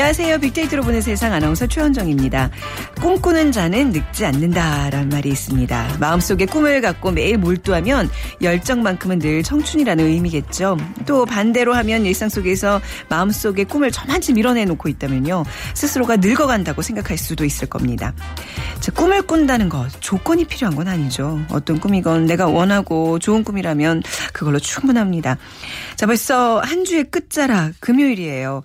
안녕하세요. 빅데이터로 보는 세상 아나운서 최현정입니다. 꿈꾸는 자는 늙지 않는다라는 말이 있습니다. 마음속에 꿈을 갖고 매일 몰두하면 열정만큼은 늘 청춘이라는 의미겠죠. 또 반대로 하면 일상 속에서 마음속에 꿈을 저만치 밀어내놓고 있다면요. 스스로가 늙어간다고 생각할 수도 있을 겁니다. 자, 꿈을 꾼다는 것 조건이 필요한 건 아니죠. 어떤 꿈이건 내가 원하고 좋은 꿈이라면 그걸로 충분합니다. 자, 벌써 한 주의 끝자락 금요일이에요.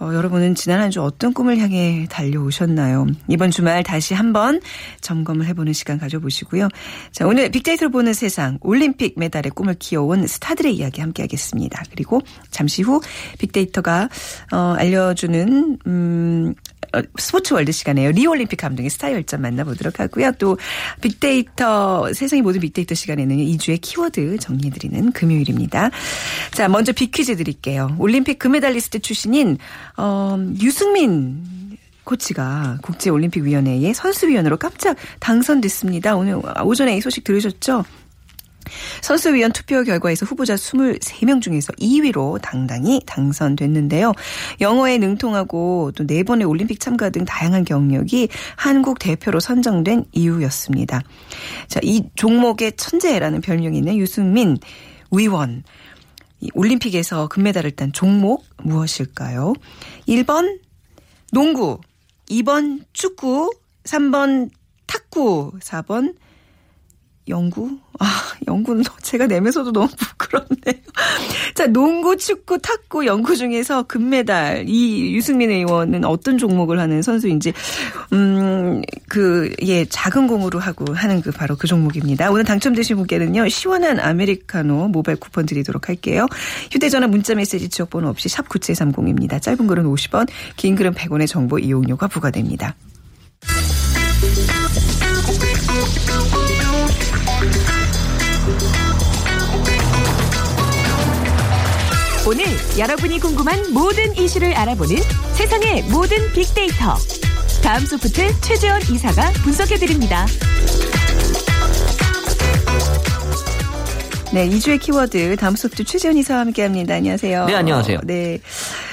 어, 여러분은 지난 한 주 어떤 꿈을 향해 달려오셨나요? 이번 주말 다시 한번 점검을 해보는 시간 가져보시고요. 자, 오늘 빅데이터를 보는 세상 올림픽 메달의 꿈을 키워온 스타들의 이야기 함께 하겠습니다. 그리고 잠시 후 빅데이터가 어, 알려주는 음, 어, 스포츠 월드 시간에요. 리우올림픽 감독의 스타 열전 만나보도록 하고요. 또 빅데이터 세상의 모든 빅데이터 시간에는 이 주의 키워드 정리해드리는 금요일입니다. 자, 먼저 빅퀴즈 드릴게요. 올림픽 금메달리스트 출신인 어, 유승민 코치가 국제올림픽위원회의 선수위원으로 깜짝 당선됐습니다. 오늘 오전에 이 소식 들으셨죠? 선수위원 투표 결과에서 후보자 23명 중에서 2위로 당당히 당선됐는데요. 영어에 능통하고 또 4번의 올림픽 참가 등 다양한 경력이 한국 대표로 선정된 이유였습니다. 자, 이 종목의 천재라는 별명이 있는 유승민 위원. 이 올림픽에서 금메달을 딴 종목 무엇일까요? 1번 농구, 2번 축구, 3번 탁구, 4번 영구? 아, 영구는 제가 내면서도 너무 부끄럽네요. 자, 농구, 축구, 탁구, 영구 중에서 금메달. 이 유승민 의원은 어떤 종목을 하는 선수인지, 음, 그, 예, 작은 공으로 하고 하는 그 바로 그 종목입니다. 오늘 당첨되신 분께는요, 시원한 아메리카노 모바일 쿠폰 드리도록 할게요. 휴대전화 문자 메시지 지역번호 없이 샵9730입니다. 짧은 글은 50원, 긴 글은 100원의 정보 이용료가 부과됩니다. 오늘 여러분이 궁금한 모든 이슈를 알아보는 세상의 모든 빅데이터. 다음 소프트 최재원 이사가 분석해드립니다. 네, 2주의 키워드 다음 소프트 최재원 이사와 함께합니다. 안녕하세요. 네, 안녕하세요. 네.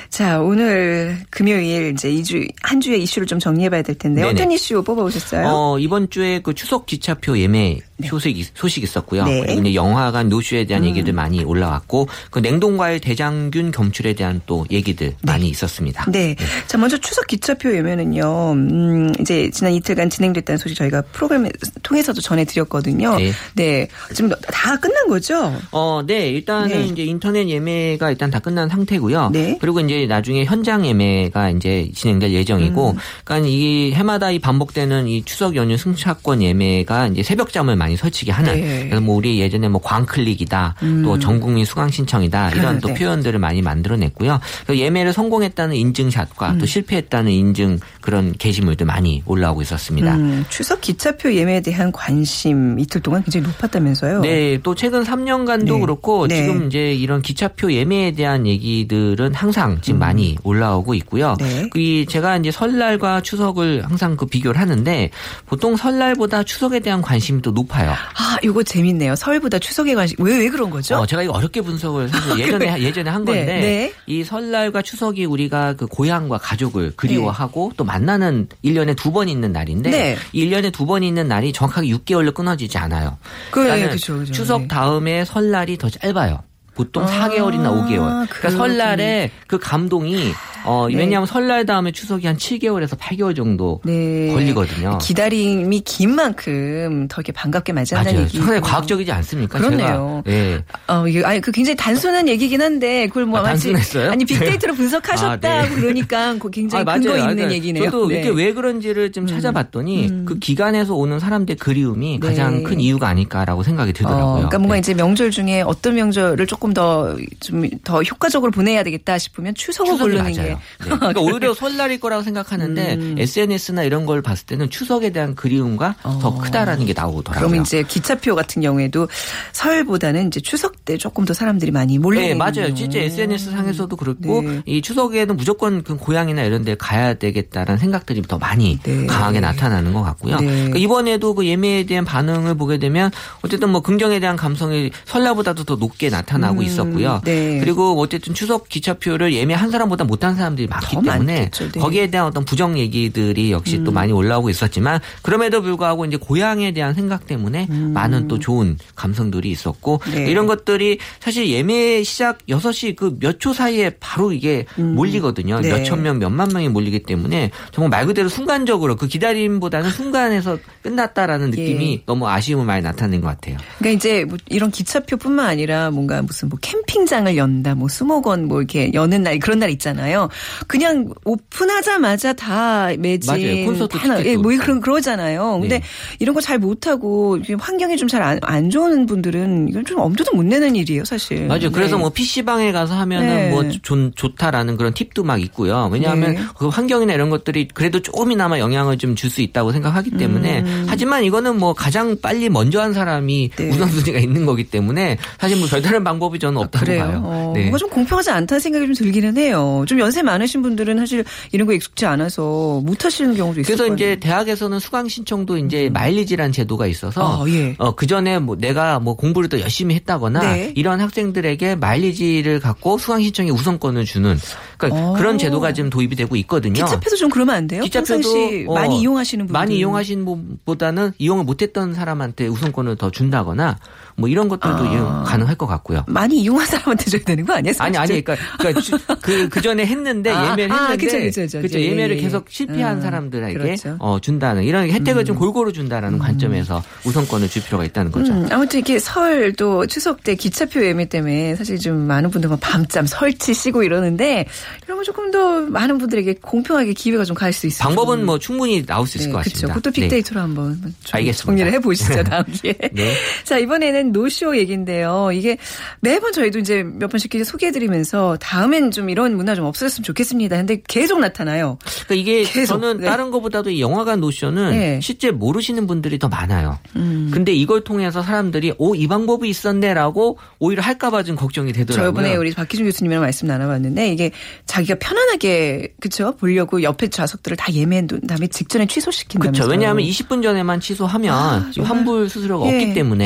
자, 오늘 금요일 이제 2주 한 주의 이슈를 좀 정리해 봐야 될 텐데 네네. 어떤 이슈 뽑아 오셨어요? 어, 이번 주에 그 추석 기차표 예매 소식, 소식 있었고요. 네. 그리고 이제 영화관 노쇼에 대한 얘기들 많이 올라왔고, 그 냉동과일 대장균 검출에 대한 또 얘기들 많이 있었습니다. 네. 자, 먼저 추석 기차표 예매는요, 음, 이제 지난 이틀간 진행됐다는 소식 저희가 프로그램을 통해서도 전해드렸거든요. 네. 네. 지금 다 끝난 거죠? 어, 네. 일단은 네. 이제 인터넷 예매가 일단 다 끝난 상태고요. 네. 그리고 이제 나중에 현장 예매가 이제 진행될 예정이고, 음. 그러니까 이 해마다 이 반복되는 이 추석 연휴 승차권 예매가 이제 새벽 잠을 많이 설치게 하는. 네. 그래서 뭐 우리 예전에 뭐 광클릭이다, 또 전국민 수강 신청이다 이런 또 네. 표현들을 많이 만들어냈고요. 그래서 예매를 성공했다는 인증샷과 음. 또 실패했다는 인증 그런 게시물들 많이 올라오고 있었습니다. 음, 추석 기차표 예매에 대한 관심 이틀 동안 굉장히 높았다면서요? 네, 또 최근 3년간도 네. 그렇고 네. 지금 이제 이런 기차표 예매에 대한 얘기들은 항상 지금 많이 올라오고 있고요. 음. 네. 그이 제가 이제 설날과 추석을 항상 그 비교를 하는데 보통 설날보다 추석에 대한 관심이 또 높아 요. 아, 이거 재밌네요. 설보다 추석에 관심. 왜, 왜 그런 거죠? 어, 제가 이거 어렵게 분석을 사실 예전에 예전에 한 네, 건데 네. 이 설날과 추석이 우리가 그 고향과 가족을 그리워하고 또 만나는 1년에 두 번 있는 날인데 네. 이 1년에 두 번 있는 날이 정확하게 6개월로 끊어지지 않아요. 그, 그러니까는 그죠, 그죠. 추석 네. 다음에 설날이 더 짧아요. 보통 아, 4개월이나 5개월. 그러니까 그렇군요. 설날에 그 감동이 어, 네. 왜냐하면 설날 다음에 추석이 한 7개월에서 8개월 정도 네. 걸리거든요. 기다림이 긴 만큼 더 이렇게 반갑게 맞이한다는. 얘기. 상당히 과학적이지 않습니까? 그렇네요. 제가. 예. 어, 이게 아니 그 굉장히 단순한 얘기긴 한데 그걸 뭐 아, 마치 단순했어요? 아니 빅데이터로 분석하셨다 아, 네. 고 그러니까 그 굉장히 아, 근거. 있는 그러니까 얘기네요. 저도 네. 이게 왜 그런지를 좀 찾아봤더니 그 기간에서 오는 사람들의 그리움이 네. 가장 큰 이유가 아닐까라고 생각이 들더라고요. 어, 그러니까 뭔가 네. 이제 명절 중에 어떤 명절을 조금 더 좀 더 효과적으로 보내야 되겠다 싶으면 추석을 고르는. 게 네. 그러니까 오히려 설날일 거라고 생각하는데 음. SNS나 이런 걸 봤을 때는 추석에 대한 그리움과 더 크다라는 게 나오더라고요. 어. 그럼 이제 기차표 같은 경우에도 설보다는 이제 추석 때 조금 더 사람들이 많이 몰리는 네, 맞아요. 진짜 SNS 상에서도 그렇고 네. 이 추석에는 무조건 그 고향이나 이런 데 가야 되겠다라는 생각들이 더 많이 네. 강하게 나타나는 것 같고요. 네. 그러니까 이번에도 그 예매에 대한 반응을 보게 되면 어쨌든 뭐 긍정에 대한 감성이 설날보다도 더 높게 나타나고 음, 있었고요. 네. 그리고 어쨌든 추석 기차표를 예매 한 사람보다 못한 사람 들이 많기 더 때문에. 네. 거기에 대한 어떤 부정 얘기들이 역시 또 많이 올라오고 있었지만 그럼에도 불구하고 이제 고향에 대한 생각 때문에 많은 또 좋은 감성들이 있었고 음. 네. 이런 것들이 사실 예매 시작 6시 그 몇 초 사이에 바로 이게 몰리거든요. 네. 몇천 명, 몇만 명이 몰리기 때문에 정말 말 그대로 순간적으로 그 기다림보다는 순간에서 끝났다라는 느낌이 예. 너무 아쉬움을 많이 나타낸 것 같아요. 그러니까 이제 뭐 이런 기차표뿐만 아니라 뭔가 무슨 뭐 캠핑장을 연다, 뭐 수목원 뭐 이렇게 여는 날 그런 날 있잖아요. 그냥 오픈하자마자 다 매진, 맞아요. 콘서트 다 예, 뭐. 그런 그러잖아요. 근데 네. 이런 거 잘 못하고 환경이 좀 잘안 안 좋은 분들은 이건 좀 엄두도 못 내는 일이에요, 사실. 맞아요. 그래서 네. 뭐 PC방에 가서 하면은 네. 뭐 좋, 좋다라는 그런 팁도 막 있고요. 왜냐하면 네. 그 환경이나 이런 것들이 그래도 조금이나마 영향을 좀 줄 수 있다고 생각하기 때문에 하지만 이거는 뭐 가장 빨리 먼저 한 사람이 음. 네. 우선순위가 있는 거기 때문에 사실 뭐 별다른 방법이 저는 없다고 그래요. 봐요. 어, 네. 뭔가 좀 공평하지 않다는 생각이 좀 들기는 해요. 좀 연세 많으신 분들은 사실 이런 거 익숙지 않아서 못 하시는 경우도 있을 그래서. 이제 대학에서는 수강 신청도 이제 마일리지라는 제도가 있어서 아, 예. 어, 그 전에 뭐 내가 뭐 공부를 더 열심히 했다거나 네. 이런 학생들에게 마일리지를 갖고 수강 신청에 우선권을 주는 그러니까 어. 그런 제도가 지금 도입이 되고 있거든요. 기차표도 좀 그러면 안 돼요? 평상시 어, 많이 이용하시는 분들 많이 이용하시는 분보다는 이용을 못했던 사람한테 우선권을 더 준다거나 뭐 이런 것들도 아. 이용 가능할 것 같고요. 많이 이용한 사람한테 줘야 되는 거 아니에요? 아니 아니 그러니까, 그러니까 주- 그, 그 전에 했는데 아, 예매를 아, 했는데 그쵸, 그쵸, 그쵸. 그쵸, 예, 예매를 예, 예. 계속 실패한 음, 사람들에게 그렇죠. 어, 준다는 이런 혜택을 좀 골고루 준다라는 관점에서 우선권을 줄 필요가 있다는 거죠. 음, 아무튼 이렇게 설 또 추석 때 기차표 예매 때문에 사실 좀 많은 분들 막 밤잠 설치시고 이러는데 이런 거 조금 더 많은 분들에게 공평하게 기회가 좀 갈 수 있어요. 방법은 뭐 충분히 나올 수 있을 것 그렇죠. 같습니다. 그것도 네. 빅데이터로 한번 좀 알겠습니다. 정리를 해보시죠 다음 기회에. 네. 자 이번에는 노쇼 얘기인데요. 이게 매번 저희도 이제 몇 번씩 이렇게 소개해드리면서 다음엔 좀 이런 문화 좀 없어졌으면 좋겠습니다. 근데 계속 나타나요. 그러니까 이게 계속, 저는 네. 다른 것보다도 이 영화관 노쇼는 네. 실제 모르시는 분들이 더 많아요. 음. 근데 이걸 통해서 사람들이 오 이 방법이 있었네라고 오히려 할까봐 좀 걱정이 저 되더라고요. 이번에 우리 박희준 교수님이랑 말씀 나눠봤는데 이게 자기가 편안하게 그쵸 보려고 옆에 좌석들을 다 예매해 놓은 다음에 직전에 취소시킨다면서요. 그렇죠. 왜냐하면 20분 전에만 취소하면 아. 환불 수수료가 예, 없기 때문에.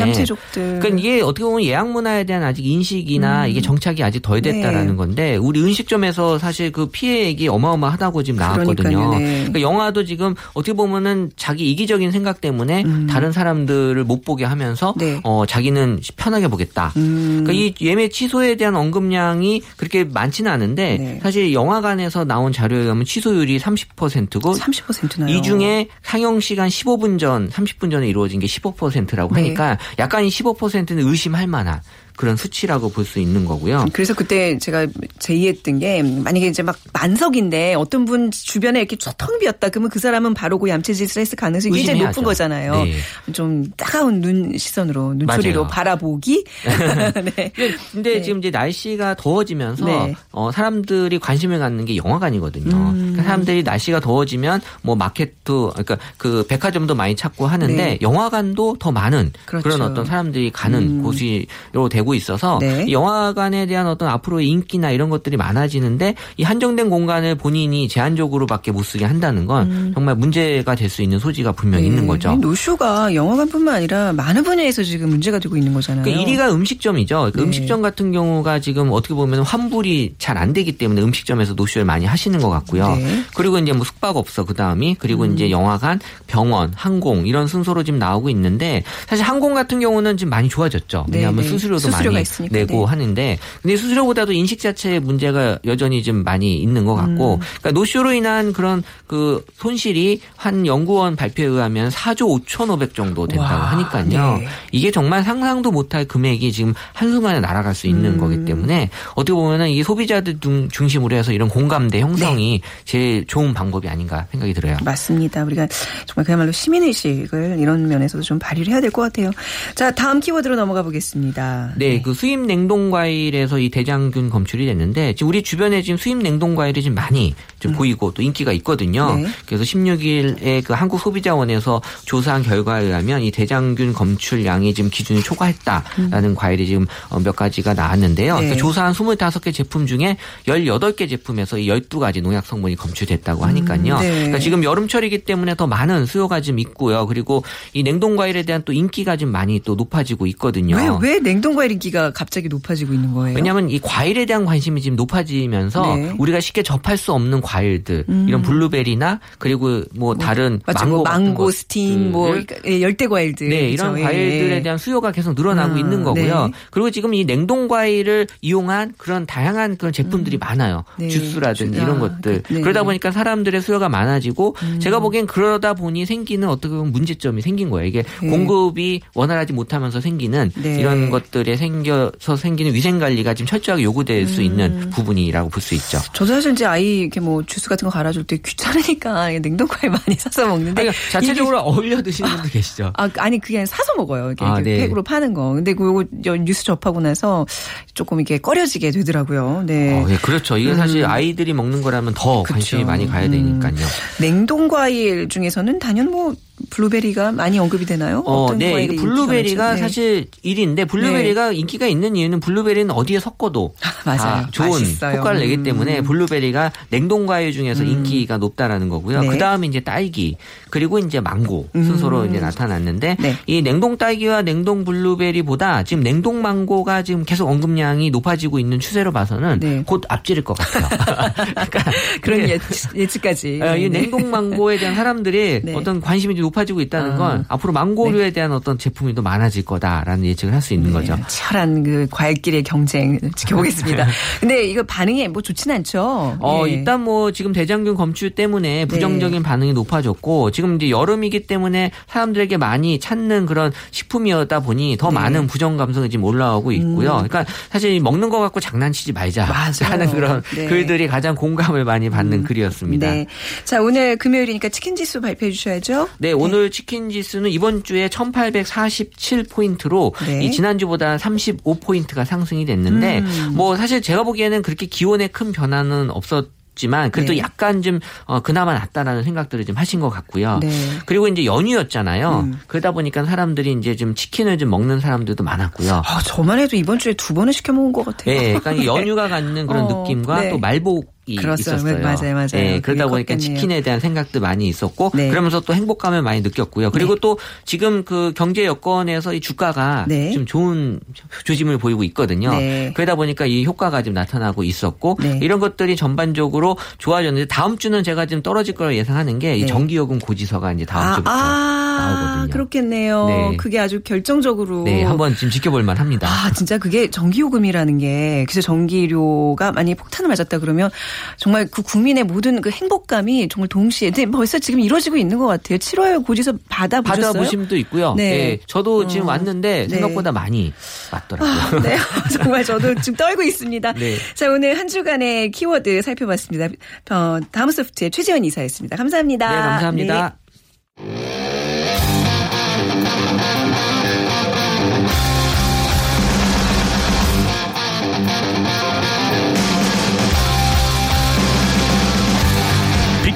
그러니까 이게 어떻게 보면 예약 문화에 대한 아직 인식이나 이게 정착이 아직 덜 됐다라는 음. 네. 건데 우리 음식점에서 사실 그 피해액이 어마어마하다고 지금 나왔거든요. 네. 그러니까 영화도 지금 어떻게 보면은 자기 이기적인 생각 때문에 다른 사람들을 못 보게 하면서 음. 네. 어 자기는 편하게 보겠다. 음. 그러니까 이 예매 취소에 대한 언급량이 그렇게 많지는 않은데 네. 사실 영화관에서 나온 자료에 의하면 취소율이 30%고 30%나요. 이 중에 상영 시간 15분 전, 30분 전에 이루어진 게 15%라고 네. 하니까 약간 이15% 는 의심할 만한 그런 수치라고 볼 수 있는 거고요. 그래서 그때 제가 제의했던 게 만약에 이제 막 만석인데 어떤 분 주변에 이렇게 쫙텅 비었다 그러면 그 사람은 바로 그 얌체짓을 했을 가능성이 굉장히 의심해야죠. 높은 거잖아요. 네. 좀 따가운 눈 시선으로 눈초리로 맞아요. 바라보기. 네. 근데 네. 지금 이제 날씨가 더워지면서 네. 어, 사람들이 관심을 갖는 게 영화관이거든요. 음. 그러니까 사람들이 날씨가 더워지면 뭐 마켓도 그러니까 그 백화점도 많이 찾고 하는데 네. 영화관도 더 많은 그 그렇죠. 런 어떤 사람들이 가는 곳으로 되고 있어서 네. 이 영화관에 대한 어떤 앞으로의 인기나 이런 것들이 많아지는데 이 한정된 공간을 본인이 제한적으로밖에 못 쓰게 한다는 건 정말 문제가 될 수 있는 소지가 분명히 있는 거죠. 이 노쇼가 영화관뿐만 아니라 많은 분야에서 지금 문제가 되고 있는 거잖아요. 그 1위가 음식점이죠. 그 네. 음식점 같은 경우가 지금 어떻게 보면 환불이 잘 안 되기 때문에 음식점에서 노쇼를 많이 하시는 것 같고요. 네. 음. 그리고 이제 뭐 숙박업소 그 다음이 그리고 이제 영화관, 병원, 항공 이런 순서로 지금 나오고 있는데 사실 항공 같은 경우는 지금 많이 좋아졌죠. 왜냐하면 네, 네. 수수료도 많이 많이 있으니까, 내고 네. 하는데 근데 수수료보다도 인식 자체의 문제가 여전히 좀 많이 있는 것 같고 음. 그러니까 노쇼로 인한 그런 그 손실이 한 연구원 발표에 의하면 4조 5,500 정도 된다고 와, 하니까요. 네. 이게 정말 상상도 못할 금액이 지금 한순간에 날아갈 수 있는 음. 거기 때문에 어떻게 보면은 이게 소비자들 중- 중심으로 해서 이런 공감대 형성이 네. 제일 좋은 방법이 아닌가 생각이 들어요. 맞습니다. 우리가 정말 그야말로 시민의식을 이런 면에서도 좀 발휘를 해야 될 것 같아요. 자, 다음 키워드로 넘어가 보겠습니다. 네, 그 수입 냉동 과일에서 이 대장균 검출이 됐는데 지금 우리 주변에 지금 수입 냉동 과일이 지금 많이 좀 보이고 또 인기가 있거든요. 음. 네. 그래서 16일에 그 한국 소비자원에서 조사한 결과에 의하면 이 대장균 검출량이 지금 기준을 초과했다라는 과일이 지금 어, 몇 가지가 나왔는데요. 네. 그러니까 조사한 25개 제품 중에 18개 제품에서 이 12가지 농약 성분이 검출됐다고 하니까요. 음, 네. 그러니까 지금 여름철이기 때문에 더 많은 수요가 좀 있고요. 그리고 이 냉동 과일에 대한 또 인기가 좀 많이 또 높아지고 있거든요. 왜, 왜 냉동 과일 인기가 갑자기 높아지고 있는 거예요? 왜냐하면 이 과일에 대한 관심이 지금 높아지면서 네. 음. 우리가 쉽게 접할 수 없는 과일들 이런 블루베리나 그리고 뭐 다른 맞죠. 망고 뭐 같은 망고 스틴, 뭐 예, 열대 과일들. 네, 이런 그렇죠. 과일들에 예. 대한 수요가 계속 늘어나고 음, 있는 거고요. 네. 그리고 지금 이 냉동 과일을 이용한 그런 다양한 그런 제품들이 많아요. 네. 주스라든지 주- 이런 아, 것들. 그- 네. 음. 그러다 보니까 사람들의 수요가 많아지고 제가 보기엔 그러다 보니 생기는 어떻게 보면 문제점이 생긴 거예요. 이게 네. 공급이 원활하지 못하면서 생기는 네. 이런 것들에 생겨서 생기는 위생 관리가 지금 철저하게 요구될 수 음. 있는 부분이라고 볼 수 있죠. 저도 사실 이제 아이 이렇게 뭐 주스 같은 거 갈아줄 때 귀찮으니까 냉동과일 많이 사서 먹는데 그러니까 자체적으로 어울려 드시는 분도 계시죠. 아, 아니 그게 아니라 사서 먹어요. 이렇게, 아, 이렇게 네. 팩으로 파는 거. 근데 그거 저 뉴스 접하고 나서 조금 이렇게 꺼려지게 되더라고요. 네. 어, 네, 그렇죠. 이게 사실 아이들이 먹는 거라면 더 그쵸. 관심이 많이 가야 음. 되니까요. 냉동 과일 중에서는 단연 뭐 블루베리가 많이 언급이 되나요? 어, 네. 블루베리가? 네. 사실 1위인데 블루베리가 인기가 있는 이유는 블루베리는 어디에 섞어도 맞아요. 다 좋은 맛있어요. 효과를 내기 음. 때문에 블루베리가 냉동 과일 중에서 인기가 높다라는 거고요. 네. 그다음에 이제 딸기 그리고 이제 망고 순서로 이제 나타났는데 네. 이 냉동 딸기와 냉동 블루베리보다 지금 냉동 망고가 지금 계속 언급량이 높아지고 있는 추세로 봐서는 네. 곧 앞지를 것 같아요. 그러니까 그런 예측, 예측까지. 어, 이 네. 냉동 망고에 대한 사람들이 네. 어떤 관심이 좀 높아지고 있다는 건 앞으로 망고류에 대한 어떤 제품이 더 많아질 거다라는 예측을 할 수 있는 거죠. 네, 치열한 그 과일길의 경쟁 지켜보겠습니다. 근데 이거 반응이 뭐 좋진 않죠. 어, 예. 일단 뭐 지금 대장균 검출 때문에 부정적인 반응이 높아졌고 지금 이제 여름이기 때문에 사람들에게 많이 찾는 그런 식품이었다 보니 더 네. 많은 부정 감성이 지금 올라오고 있고요. 그러니까 사실 이 먹는 거 갖고 장난치지 말자 맞아요. 하는 그런 네. 글들이 가장 공감을 많이 받는 글이었습니다. 네. 자, 오늘 금요일이니까 치킨 지수 발표해 주셔야죠. 네, 오늘 치킨 지수는 이번 주에 1847포인트로 네. 이 지난주보다 35포인트가 상승이 됐는데 음. 뭐 사실 제가 보기에는 그렇게 기온에 큰 변화는 없었 지만 그래도 네. 약간 좀 어, 그나마 낫다라는 생각들을 좀 하신 것 같고요. 네. 그리고 이제 연휴였잖아요. 음. 그러다 보니까 사람들이 이제 좀 치킨을 좀 먹는 사람들도 많았고요. 아, 저만 해도 이번 주에 두 번을 시켜 먹은 것 같아요. 네, 그러니까 이 연휴가 갖는 그런 어, 느낌과 네. 또 말복 이 그렇죠. 있었어요. 맞아요, 맞아요. 네, 그러다 보니까 컸겠네요. 치킨에 대한 생각도 많이 있었고 네. 그러면서 또 행복감을 많이 느꼈고요. 그리고 또 지금 그 경제 여건에서 이 주가가 네. 좀 좋은 조짐을 보이고 있거든요. 네. 그러다 보니까 이 효과가 좀 나타나고 있었고 네. 이런 것들이 전반적으로 좋아졌는데 다음 주는 제가 좀 떨어질 걸 예상하는 게이 네. 전기요금 고지서가 이제 다음 아, 주부터 아, 나오거든요. 그렇겠네요. 네. 그게 아주 결정적으로. 네, 한번 지금 지켜볼 만 합니다. 아, 진짜 그게 전기요금이라는 게, 그래서 전기료가 만약에 폭탄을 맞았다 그러면 정말 그 국민의 모든 그 행복감이 정말 동시에, 근데 벌써 지금 이루어지고 있는 것 같아요. 7월 고지서 받아보셨어요? 받아보심도 있고요. 네. 네. 저도 지금 어. 왔는데 네. 생각보다 많이 맞더라고요. 네, 정말 저도 지금 떨고 있습니다. 네. 자, 오늘 한 주간의 키워드 살펴봤습니다. 어, 다음 소프트의 최지원 이사였습니다. 감사합니다. 네, 감사합니다.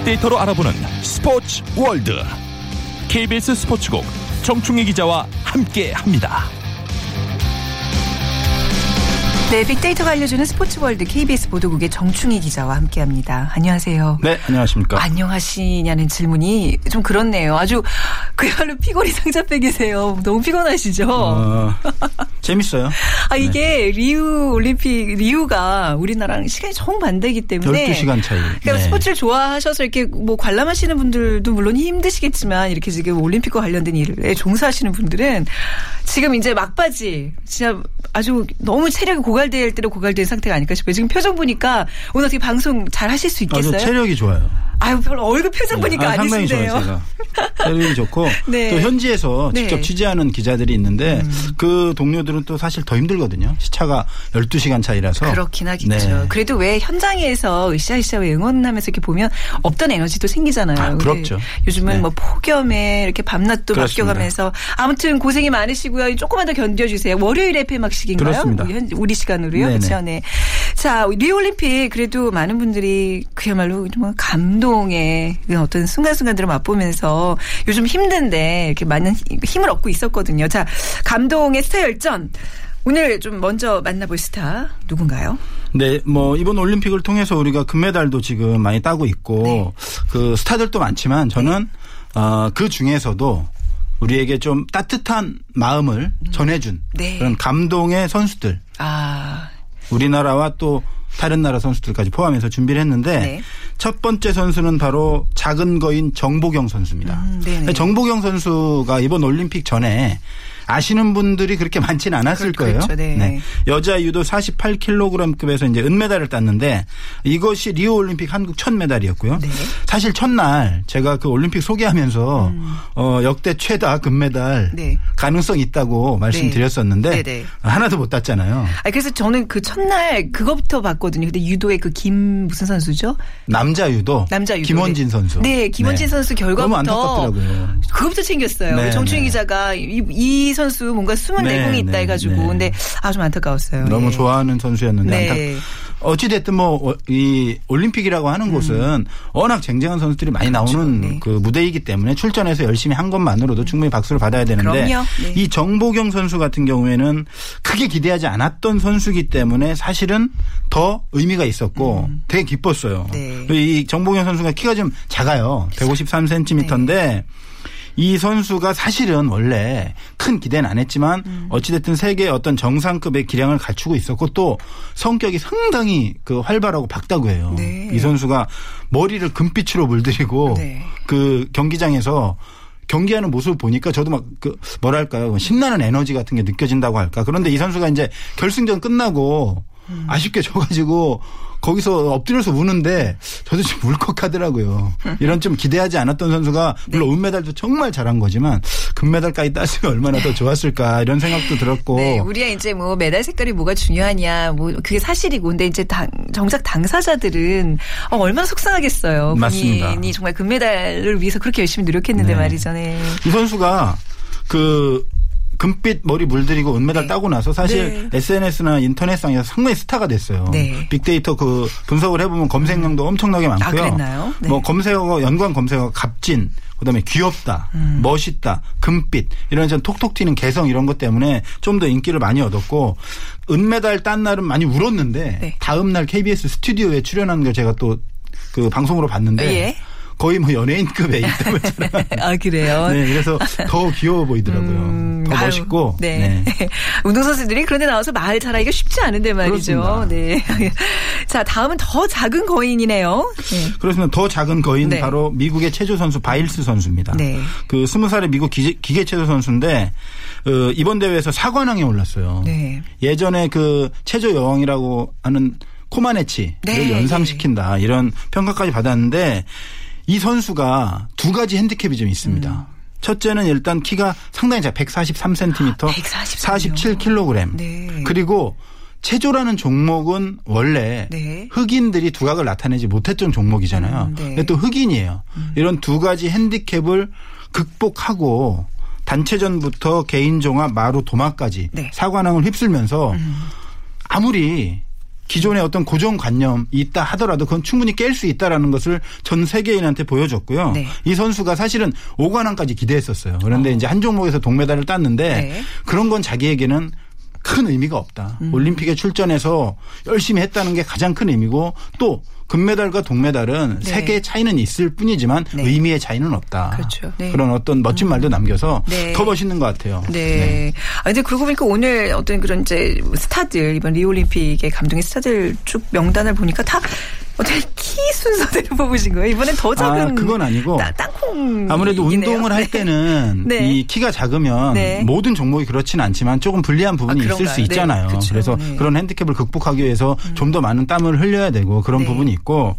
빅데이터로 알아보는 스포츠 월드 KBS 스포츠국 정충희 기자와 함께합니다. 네, 빅데이터가 알려주는 스포츠월드 KBS 보도국의 정충희 기자와 함께합니다. 안녕하세요. 네, 안녕하십니까. 안녕하시냐는 질문이 좀 그렇네요. 아주 그야말로 피골이 상접해 계세요. 너무 피곤하시죠? 어, 재밌어요. 아 이게 리우 올림픽 리우가 우리나라랑 시간이 정반대이기 때문에 12시간 차이. 그러니까 네. 스포츠를 좋아하셔서 이렇게 뭐 관람하시는 분들도 물론 힘드시겠지만 이렇게 지금 올림픽과 관련된 일에 종사하시는 분들은 지금 이제 막바지 진짜 아주 너무 체력이 고갈될 대로 고갈된 상태가 아닐까 싶어요. 지금 표정 보니까 오늘 어떻게 방송 잘 하실 수 있겠어요? 체력이 좋아요. 아유, 별로 얼굴 표정 보니까 아, 상당히 아니신데요. 좋아요, 제가. 체력이 좋고 네. 또 현지에서 네. 음. 직접 취재하는 기자들이 있는데 그 동료들은 또 사실 더 힘들거든요. 시차가 12시간 차이라서. 그렇긴 하겠죠. 네. 그래도 왜 현장에서 으쌰으쌰 응원하면서 이렇게 보면 없던 에너지도 생기잖아요. 아, 부럽죠. 요즘은 네. 뭐 폭염에 이렇게 밤낮도 그렇습니다. 바뀌어가면서 아무튼 고생이 많으시고요. 조금만 더 견뎌주세요. 월요일에 폐막식인가요? 그렇습니다. 우리, 시간으로요. 그렇죠. 네. 자, 리올림픽 그래도 많은 분들이 그야말로 정말 감동의 그 어떤 순간순간들을 맛보면서 요즘 힘든데 이렇게 많은 힘을 얻고 있었거든요. 자, 감동의 스타 열전. 오늘 좀 먼저 만나볼 스타 누군가요? 네, 뭐 이번 올림픽을 통해서 우리가 금메달도 지금 많이 따고 있고 네. 그 스타들도 많지만 저는 어, 그 중에서도 우리에게 좀 따뜻한 마음을 전해준 네. 그런 감동의 선수들 아, 우리나라와 또 다른 나라 선수들까지 포함해서 준비를 했는데 네. 첫 번째 선수는 바로 작은 거인 정보경 선수입니다. 음, 네네. 정보경 선수가 이번 올림픽 전에 아시는 분들이 그렇게 많지는 않았을 그렇- 거예요. 그렇죠. 네. 여자 유도 48kg급에서 이제 은메달을 땄는데 이것이 리오 올림픽 한국 첫 메달이었고요. 네. 사실 첫날 제가 그 올림픽 소개하면서 어, 역대 최다 금메달 음. 네. 가능성 있다고 말씀드렸었는데 네네. 하나도 못 땄잖아요. 아 그래서 저는 그 첫날 그거부터 봤거든요. 근데 유도의 그 김 무슨 선수죠? 남자 유도, 남자 유도. 김원진 선수. 네, 김원진 선수 결과부터 너무 안타깝더라고요. 그거부터 챙겼어요. 네, 정충희 네. 기자가 이, 이 선수 뭔가 숨은 네, 내공이 있다 네, 해가지고 네. 근데 아주 안타까웠어요. 너무 예. 좋아하는 선수였는데 네. 안타- 어찌됐든 뭐 이 올림픽이라고 하는 곳은 워낙 쟁쟁한 선수들이 많이 나오는 음. 네. 그 무대이기 때문에 출전해서 열심히 한 것만으로도 충분히 박수를 받아야 되는데. 네. 이 정보경 선수 같은 경우에는 크게 기대하지 않았던 선수기 때문에 사실은 더 의미가 있었고 되게 기뻤어요. 네. 이 정보경 선수가 키가 좀 작아요. 153cm인데 이 선수가 사실은 원래 큰 기대는 안 했지만 음. 어찌됐든 세계 어떤 정상급의 기량을 갖추고 있었고 또 성격이 상당히 그 활발하고 박다구해요. 네. 이 선수가 머리를 금빛으로 물들이고 네. 그 경기장에서 경기하는 모습을 보니까 저도 막 그 뭐랄까요 신나는 에너지 같은 게 느껴진다고 할까 그런데 이 선수가 이제 결승전 끝나고 음. 아쉽게 져가지고 거기서 엎드려서 우는데 저도 좀 울컥하더라고요. 이런 좀 기대하지 않았던 선수가 물론 네. 은메달도 정말 잘한 거지만 금메달까지 땄으면 얼마나 더 좋았을까 이런 생각도 들었고 네, 우리가 이제 뭐 메달 색깔이 뭐가 중요하냐, 뭐 그게 사실이고, 근데 이제 당, 정작 당사자들은 어, 얼마나 속상하겠어요. 맞습니다. 본인이 정말 금메달을 위해서 그렇게 열심히 노력했는데 네. 말이죠. 네. 이 선수가 그 금빛 머리 물들이고 은메달 네. 따고 나서 사실 SNS나 인터넷상에서 상당히 스타가 됐어요. 네. 빅데이터 그 분석을 해보면 검색량도 엄청나게 많고요. 아, 그랬나요? 네. 뭐 검색어 연관 검색어 갑진 그다음에 귀엽다, 음. 멋있다, 금빛 이런 좀 톡톡 튀는 개성 이런 것 때문에 좀 더 인기를 많이 얻었고 은메달 딴 날은 많이 울었는데 네. 다음 날 KBS 스튜디오에 출연하는 걸 제가 또 그 방송으로 봤는데 예. 거의 뭐 연예인급의 인터뷰처럼 아, 그래요? 네, 그래서 더 귀여워 보이더라고요. 음, 더 아유, 멋있고. 네. 운동선수들이 그런데 나와서 말 잘하기가 쉽지 않은데 말이죠. 그렇습니다. 네. 자, 다음은 더 작은 거인이네요. 네. 그렇습니다. 더 작은 거인 네. 바로 미국의 체조 선수 바일스 선수입니다. 네. 그 스무 살의 미국 기계, 기계 체조 선수인데 어, 이번 대회에서 사관왕에 올랐어요. 네. 예전에 그 체조 여왕이라고 하는 코마네치를 네, 연상시킨다 이런 평가까지 받았는데 이 선수가 두 가지 핸디캡이 좀 있습니다. 음. 첫째는 일단 키가 상당히 작아 143cm, 143 이요? 47kg. 네. 그리고 체조라는 종목은 원래 네. 흑인들이 두각을 나타내지 못했던 종목이잖아요. 음, 네. 근데 또 흑인이에요. 이런 두 가지 핸디캡을 극복하고 단체전부터 개인 종합, 마루, 도마까지 네. 사관왕을 휩쓸면서 아무리 기존의 어떤 고정관념이 있다 하더라도 그건 충분히 깰 수 있다라는 것을 전 세계인한테 보여줬고요. 네. 이 선수가 사실은 5관왕까지 기대했었어요. 그런데 이제 한 종목에서 동메달을 땄는데 네. 그런 건 자기에게는 큰 의미가 없다. 올림픽에 출전해서 열심히 했다는 게 가장 큰 의미고 또 금메달과 동메달은 네. 세계의 차이는 있을 뿐이지만 네. 의미의 차이는 없다. 그렇죠. 네. 런 어떤 멋진 말도 남겨서 네. 더 멋있는 것 같아요. 네. 아, 근데 그러고 보니까 오늘 어떤 그런 이제 스타들, 이번 리올림픽의 감동의 스타들 쭉 명단을 보니까 다 어떻게 키 순서대로 뽑으신 거예요? 이번엔 더 작은 아, 그건 아니고 따- 땅콩 아무래도. 운동을 할 네. 때는 네. 이 키가 작으면 네. 모든 종목이 그렇지는 않지만 조금 불리한 부분이 아, 있을? 수 있잖아요. 네. 그래서 네. 음. 그런 핸디캡을 극복하기 위해서 좀더 많은 땀을 흘려야 되고 그런 네. 부분이 있고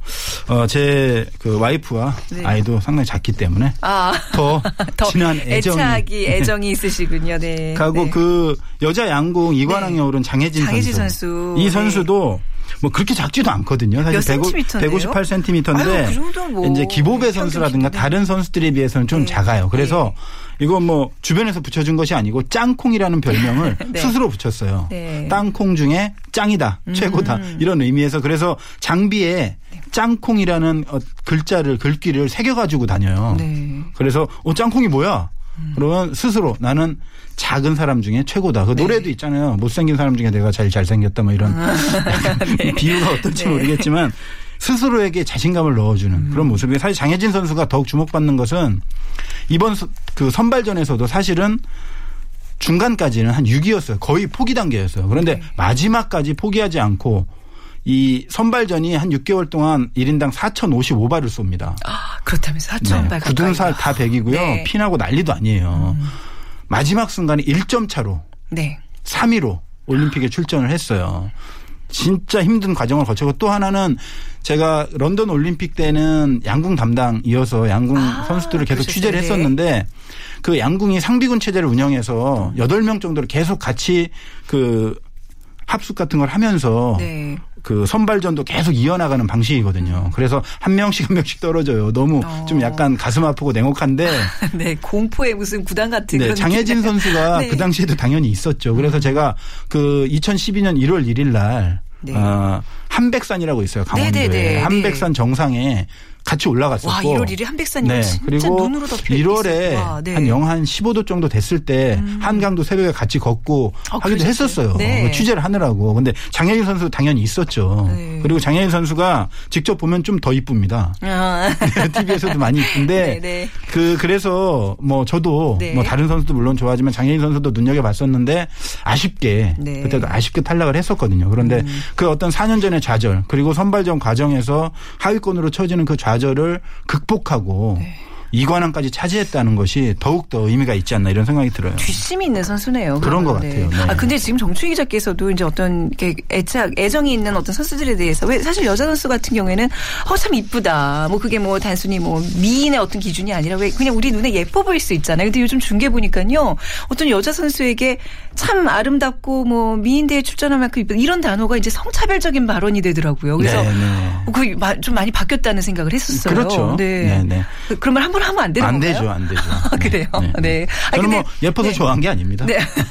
어, 제 그 와이프와 네. 아이도 상당히 작기 때문에 아, 더, 더 진한 애정이 애착이 애정이 있으시군요. 네. 네. 그 여자 양궁 네. 오른 장혜진, 장혜진 선수. 선수. 이 네. 선수도 뭐 그렇게 작지도 않거든요. 사실 몇 센티미터인데요? 158cm인데 아유, 그 뭐 이제 기보배 선수라든가. 다른 선수들에 비해서는 좀 네. 작아요. 그래서 이건 뭐 주변에서 붙여준 것이 아니고 짱콩이라는 별명을 네. 스스로 붙였어요. 네. 땅콩 중에 짱이다, 최고다 이런 의미에서 그래서 장비에 짱콩이라는 어, 글자를 글귀를 새겨가지고 다녀요. 네. 그래서 어 짱콩이 뭐야? 그러면 스스로 나는 작은 사람 중에 최고다. 그 노래도 있잖아요. 못생긴 사람 중에 내가 제일 잘생겼다 뭐 이런 약간 비유가 어떨지 네. 모르겠지만 스스로에게 자신감을 넣어주는 그런 모습이 사실 장혜진 선수가 더욱 주목받는 것은 이번 서- 그 선발전에서도 사실은 중간까지는 한 6위였어요. 거의 포기 단계였어요. 그런데 마지막까지 포기하지 않고 이 선발전이 한 6개월 동안 1인당 4,055발을 쏩니다. 아, 그렇다면서 4천 발 굳은. 살 다 100이고요. 네. 음. 피나고 난리도 아니에요. 마지막 순간에 1점 차로 네. 3위로 올림픽에 출전을 했어요. 진짜 힘든 과정을 거치고 또 하나는 제가 런던 올림픽 때는 양궁 담당이어서 양궁 아, 선수들을 계속 그러셨어요. 취재를 네. 했었는데 그 양궁이 상비군 체제를 운영해서 8명 정도를 계속 같이 그 합숙 같은 걸 하면서 네. 그 선발전도 계속 이어나가는 방식이거든요. 그래서 한 명씩 한 명씩 떨어져요. 너무 어. 좀 약간 가슴 아프고 냉혹한데 네, 공포의 무슨 구단 같은 네, 장혜진. 선수가 네. 그 당시에도 당연히 있었죠. 그래서 제가 그 2012년 1월 1일 날 네. 어, 한백산이라고 있어요. 강원도에 네네네. 한백산 정상에 같이 올라갔었고. 와, 1월 1일 한백산이면 진짜 네. 그리고 눈으로 덮여 1월에 있겠어요. 와, 네. 한 영한 15도 정도 됐을 때 한강도 새벽에 같이 걷고 아, 하기도 그러셨어요? 했었어요. 네. 취재를 하느라고. 근데 장혜진 선수 당연히 있었죠. 네. 그리고 장혜진 선수가 직접 보면 좀 더 이쁩니다. 아, TV에서도 많이 이쁜데 네, 네. 그 그래서 뭐 저도 네. 뭐 다른 선수도 물론 좋아하지만 장혜인 선수도 눈여겨 봤었는데 아쉽게 네. 음. 그때도 아쉽게 탈락을 했었거든요. 그런데 그 어떤 4년 전의 좌절 그리고 선발전 과정에서 하위권으로 쳐지는 그 좌절 을 극복하고 네. 이관왕까지 차지했다는 것이 더욱더 의미가 있지 않나 이런 생각이 들어요. 뒷심이 있는 선수네요. 그런 것 그러면. 같아요. 네. 아 근데 지금 정충희 기자께서도 이제 어떤 이렇게 애착 애정이 있는 어떤 선수들에 대해서 왜 사실 여자 선수 같은 경우에는 어참 이쁘다. 뭐 그게 뭐 단순히 뭐 미인의 어떤 기준이 아니라 왜 그냥 우리 눈에 예뻐 보일 수 있잖아요. 근데 요즘 중계 보니까요. 어떤 여자 선수에게 참 아름답고 뭐 미인대에 출전할 만큼 이쁘다. 이런 단어가 이제 성차별적인 발언이 되더라고요. 그래서 네, 네. 그좀 많이 바뀌었다는 생각을 했었어요. 그렇죠. 네. 네, 네. 그- 그런 말 한 번 하면 안 되는 안 건가요? 되죠, 안 되죠. 그래요? 네. 아, 저는 근데- 뭐 예뻐서 네. 좋아한 게 아닙니다. 네.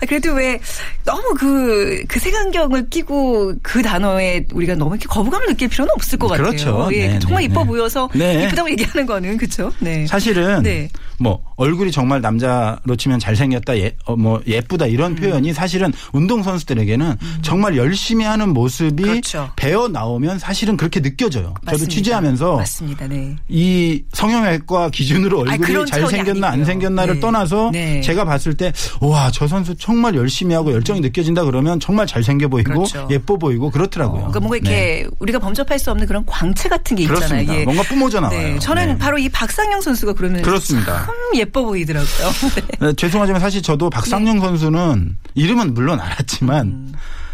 아, 그래도 왜 너무 그, 그 색안경을 끼고 그 단어에 우리가 너무 이렇게 거부감을 느낄 필요는 없을 것 같아요. 그렇죠. 예, 네, 정말 네, 이뻐 네. 보여서 네. 이쁘다고 얘기하는 거는 그렇죠. 네. 사실은 네. 뭐 얼굴이 정말 남자로 치면 잘생겼다, 예, 어, 뭐 예쁘다 이런 음. 표현이 사실은 운동 선수들에게는 정말 열심히 하는 모습이 그렇죠. 배어 나오면 사실은 그렇게 느껴져요. 저도 맞습니다. 취재하면서 맞습니다. 네. 이 성형외과 기준으로 아, 얼굴이 차원이 잘생겼나 안. 생겼나를 네. 떠나서 네. 제가 봤을 때 와 저 선수 정말 열심히 하고 열정이 느껴진다 그러면 정말 잘생겨 보이고 그렇죠. 예뻐 보이고 그렇더라고요. 그러니까 뭔가 이렇게 우리가 범접할 수 없는 그런 광채 같은 게 있잖아요. 네. 그렇습니다. 예. 뭔가 뿜어져 나와요. 네. 저는 네. 바로 이 박상영 선수가 그러면 그렇습니다. 참 예뻐 보이더라고요. 네. 네, 죄송하지만 사실 저도 박상영 선수는 이름은 물론 알았지만 음.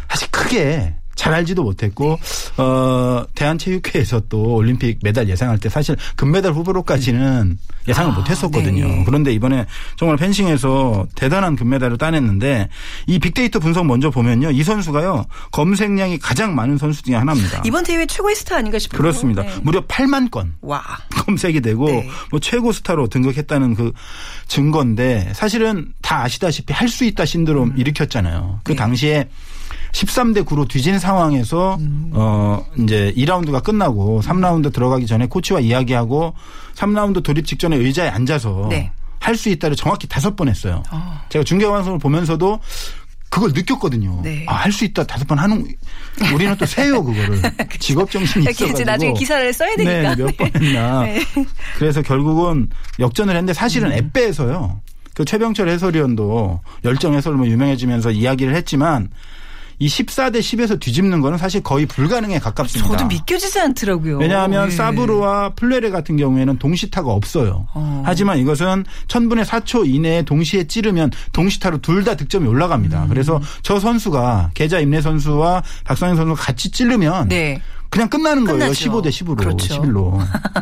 사실 크게 잘 알지도 못했고 어 대한체육회에서 또 올림픽 메달 예상할 때 사실 금메달 후보로까지는 예상을 아, 못했었거든요. 네. 그런데 이번에 정말 펜싱에서 대단한 금메달을 따냈는데 이 빅데이터 분석 먼저 보면요, 이 선수가요 검색량이 가장 많은 선수 중에 하나입니다. 이번 대회 최고의 스타 아닌가 싶어요. 그렇습니다. 네. 무려 8만 건. 와. 검색이 되고 네. 뭐 최고 스타로 등극했다는 그 증거인데 사실은 다 아시다시피 할 수 있다 신드롬 음. 일으켰잖아요. 그 네. 당시에 13대 9로 뒤진 상황에서 음. 어 이제 2라운드가 끝나고 3라운드 들어가기 전에 코치와 이야기하고 3라운드 돌입 직전에 의자에 앉아서 네. 할수 있다를 정확히 다섯 번 했어요. 어. 제가 중계 방송을 보면서도 그걸 느꼈거든요. 네. 아, 할 수 있다 다섯 번 하는 우리는 또 세요 그거를 직업 정신이 있어가지고 나중에 기사를 써야 되니까. 네, 몇번 했나. 네. 그래서 결국은 역전을 했는데 사실은 음. 앱배에서요. 그 최병철 해설위원도 열정 해설로 뭐 유명해지면서 이야기를 했지만 이 14대 10에서 뒤집는 거는 사실 거의 불가능에 가깝습니다. 저도 믿겨지지 않더라고요. 왜냐하면 예. 사브르와 플레레 같은 경우에는 동시타가 없어요. 어. 하지만 이것은 천분의 4초 이내에 동시에 찌르면 동시타로 둘 다 득점이 올라갑니다. 음. 그래서 저 선수가 계좌 임내 선수와 박상현 선수가 같이 찌르면 네. 그냥 끝나는 거예요. 끝나죠. 15대 10으로. 그렇죠. 11로.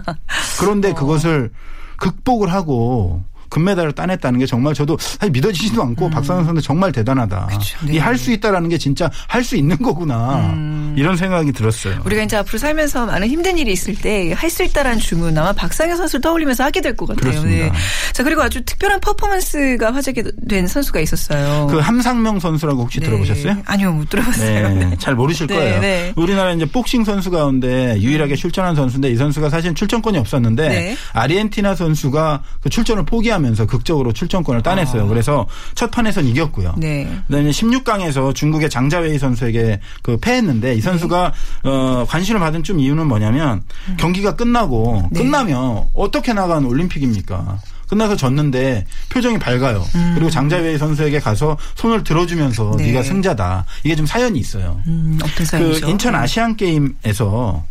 그런데 그것을 극복을 하고 금메달을 따냈다는 게 정말 저도 사실 믿어지지도 않고 박상현 선수 정말 대단하다. 음. 네. 이할 수 있다라는 게 진짜 할 수 있는 거구나. 이런 생각이 들었어요. 음. 우리가 이제 앞으로 살면서 많은 힘든 일이 있을 때 할 수 있다라는 주문 아마 박상현 선수를 떠올리면서 하게 될 것 같아요. 네. 자 그리고 아주 특별한 퍼포먼스가 화제가 된 선수가 있었어요. 그 함상명 선수라고 혹시 네. 들어보셨어요? 아니요 못 들어봤어요. 네, 잘 모르실 네, 거예요. 네. 우리나라 이제 복싱 선수 가운데 유일하게 출전한 선수인데 이 선수가 사실 출전권이 없었는데 네. 아르헨티나 선수가 그 출전을 포기 하면서 극적으로 출전권을 따냈어요. 그래서 첫 판에선 이겼고요. 아. 네. 그다음에 16강에서 중국의 장자웨이 선수에게 그 패했는데 이 선수가 네. 어 관심을 받은 좀 이유는 뭐냐면 경기가 끝나고 음. 네. 끝나면 어떻게 나간 올림픽입니까? 끝나서 졌는데 표정이 밝아요. 그리고 장자웨이 선수에게 가서 손을 들어주면서 음. 네. 네. 가 승자다. 이게 좀 사연이 있어요. 음, 어떤 사연이죠? 그 인천 아시안 게임에서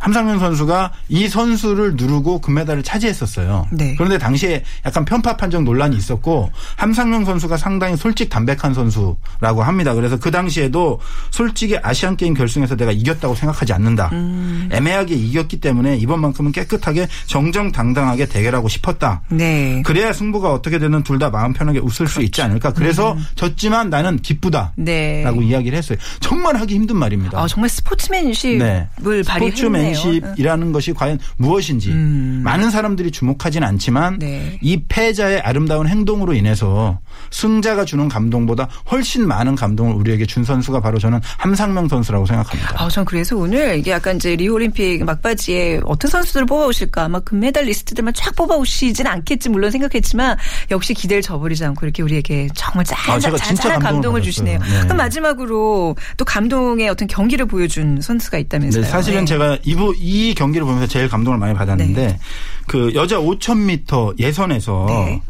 함상윤 선수가 이 선수를 누르고 금메달을 차지했었어요. 네. 그런데 당시에 약간 편파 판정 논란이 있었고 함상윤 선수가 상당히 솔직 담백한 선수라고 합니다. 그래서 그 당시에도 솔직히 아시안 게임 결승에서 내가 이겼다고 생각하지 않는다. 음. 애매하게 이겼기 때문에 이번만큼은 깨끗하게 정정당당하게 대결하고 싶었다. 네. 그래야 승부가 어떻게 되든 둘 다 마음 편하게 웃을 수 있지 않을까. 그래서 음. 졌지만 나는 기쁘다. 네. 라고 이야기를 했어요. 정말 하기 힘든 말입니다. 아, 정말 스포츠맨십을 네. 발휘했네요. 스포츠맨십이라는 것이 과연 무엇인지 많은 사람들이 주목하진 않지만 음. 네. 이 패자의 아름다운 행동으로 인해서 승자가 주는 감동보다 훨씬 많은 감동을 우리에게 준 선수가 바로 저는 함상명 선수라고 생각합니다. 아, 전 그래서 오늘 이게 약간 이제 리오 올림픽 막바지에 어떤 선수들을 뽑아오실까 아마 금메달리스트들만 쫙 뽑아오시진 않겠지 물론 생각했지만 역시 기대를 저버리지 않고 이렇게 우리에게 정말 짠, 아, 제가 진짜 짠짠한 감동을 받았어요. 주시네요. 네. 그럼 마지막으로 또 감동의 어떤 경기를 보여준 선수가 있다면서요. 네, 사실은 네. 제가 이, 부- 이 경기를 보면서 제일 감동을 많이 받았는데 네. 그 여자 5,000m 예선에서 네.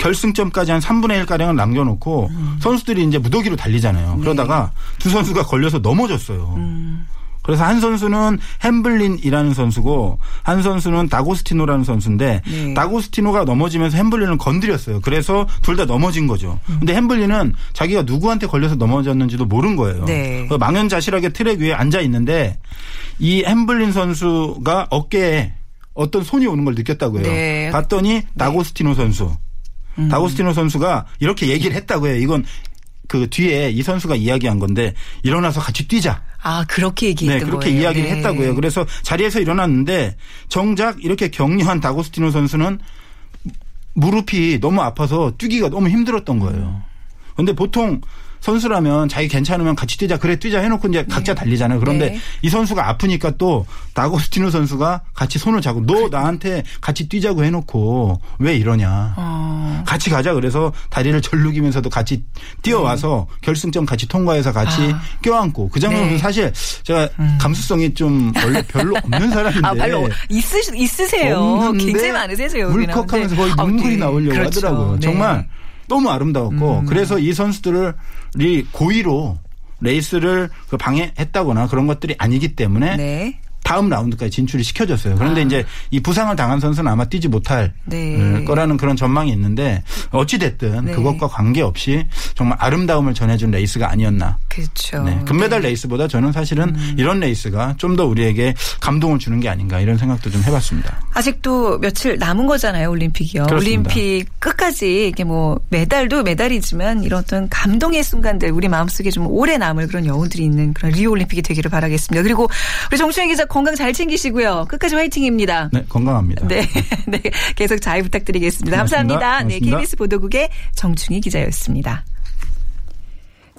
결승점까지 한 3분의 1가량을 남겨놓고 음. 선수들이 이제 무더기로 달리잖아요. 네. 그러다가 두 선수가 걸려서 넘어졌어요. 음. 그래서 한 선수는 햄블린이라는 선수고 한 선수는 다고스티노라는 선수인데 네. 다고스티노가 넘어지면서 햄블린을 건드렸어요. 그래서 둘 다 넘어진 거죠. 음. 근데 햄블린은 자기가 누구한테 걸려서 넘어졌는지도 모른 거예요. 네. 그 망연자실하게 트랙 위에 앉아 있는데 이 햄블린 선수가 어깨에 어떤 손이 오는 걸 느꼈다고요. 네. 음. 봤더니 다고스티노 선수. 다고스티노 선수가 이렇게 얘기를 했다고요. 이건 그 뒤에 이 선수가 이야기한 건데 일어나서 같이 뛰자. 아 그렇게 얘기했던 네, 그렇게 거예요. 이야기를 네. 했다고요. 그래서 자리에서 일어났는데 정작 이렇게 격려한 다고스티노 선수는 무릎이 너무 아파서 뛰기가 너무 힘들었던 거예요. 근데 보통 선수라면 자기 괜찮으면 같이 뛰자 그래 뛰자 해놓고 이제 각자 달리잖아요. 그런데 네. 이 선수가 아프니까 또 다고스티노 선수가 같이 손을 잡고 너 나한테 같이 뛰자고 해놓고 왜 이러냐. 어. 같이 가자 그래서 다리를 절룩이면서도 같이 뛰어와서 결승점 같이 통과해서 같이 음. 아. 껴안고 그 장면은 네. 음. 사실 제가 감수성이 좀 원래 별로 없는 사람인데 아, 별로 있으, 있으세요. 굉장히 많으세요. 울컥하면서 거의 나오는데. 눈물이 아, 네. 나오려고 그렇죠. 하더라고요. 네. 정말 너무 아름다웠고 음. 그래서 이 선수들을 고의로 레이스를 그 방해했다거나 그런 것들이 아니기 때문에 네. 다음 라운드까지 진출이 시켜졌어요. 그런데 아. 이제 이 부상을 당한 선수는 아마 뛰지 못할 네. 음, 거라는 그런 전망이 있는데 어찌 됐든 네. 그것과 관계없이 정말 아름다움을 전해준 레이스가 아니었나. 그렇죠. 네. 금메달 네. 레이스보다 저는 사실은 이런 레이스가 좀 더 우리에게 감동을 주는 게 아닌가 이런 생각도 좀 해봤습니다. 아직도 며칠 남은 거잖아요, 올림픽이요. 그렇습니다. 올림픽 끝까지 이게 뭐 메달도 메달이지만 이런 어떤 감동의 순간들 우리 마음속에 좀 오래 남을 그런 여운들이 있는 그런 리오 올림픽이 되기를 바라겠습니다. 그리고 우리 정충희 기자 건강 잘 챙기시고요. 끝까지 화이팅입니다. 네, 건강합니다. 네, 네, 계속 잘 부탁드리겠습니다. 고맙습니다. 감사합니다. 네, 고맙습니다. KBS 보도국의 정충희 기자였습니다.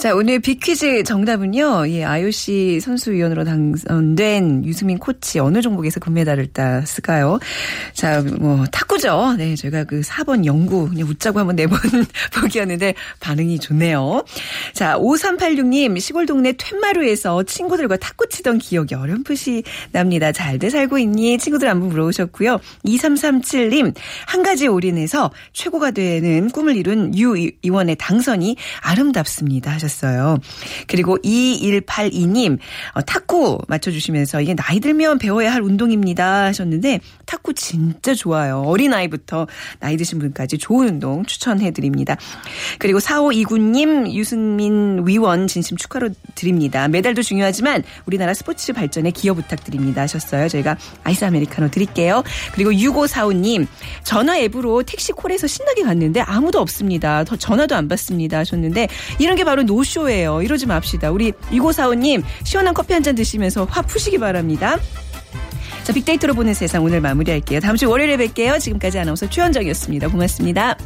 자, 오늘 빅퀴즈 정답은요, 예, IOC 선수위원으로 당선된 유수민 코치 어느 종목에서 금메달을 땄을까요? 자, 뭐, 탁구죠. 네, 저희가 그 4번 영구, 그냥 웃자고 한번 내본 보기였는데 반응이 좋네요. 자, 5386님, 시골 동네 퇴마루에서 친구들과 탁구 치던 기억이 어렴풋이 납니다. 잘들 살고 있니? 친구들 한번 물어보셨고요. 2337님, 한 가지 올인해서 최고가 되는 꿈을 이룬 유 의원의 당선이 아름답습니다. 하셨습니다. 좋았어요. 그리고 2182님, 어, 탁구 맞춰주시면서 이게 나이 들면 배워야 할 운동입니다 하셨는데 탁구 진짜 좋아요. 어린 아이부터 나이 드신 분까지 좋은 운동 추천해드립니다. 그리고 4529님, 유승민 위원 진심 축하로 드립니다. 메달도 중요하지만 우리나라 스포츠 발전에 기여 부탁드립니다 하셨어요. 저희가 아이스 아메리카노 드릴게요. 그리고 6545님, 전화 앱으로 택시 콜해서 신나게 갔는데 아무도 없습니다. 더 전화도 안 받습니다 하셨는데 이런 게 바로 no show예요. 이러지 맙시다. 우리 6545님, 시원한 커피 한 잔 드시면서 화 푸시기 바랍니다. 자, 빅데이터로 보는 세상 오늘 마무리할게요. 다음 주 월요일에 뵐게요. 지금까지 아나운서 최현정이었습니다. 고맙습니다.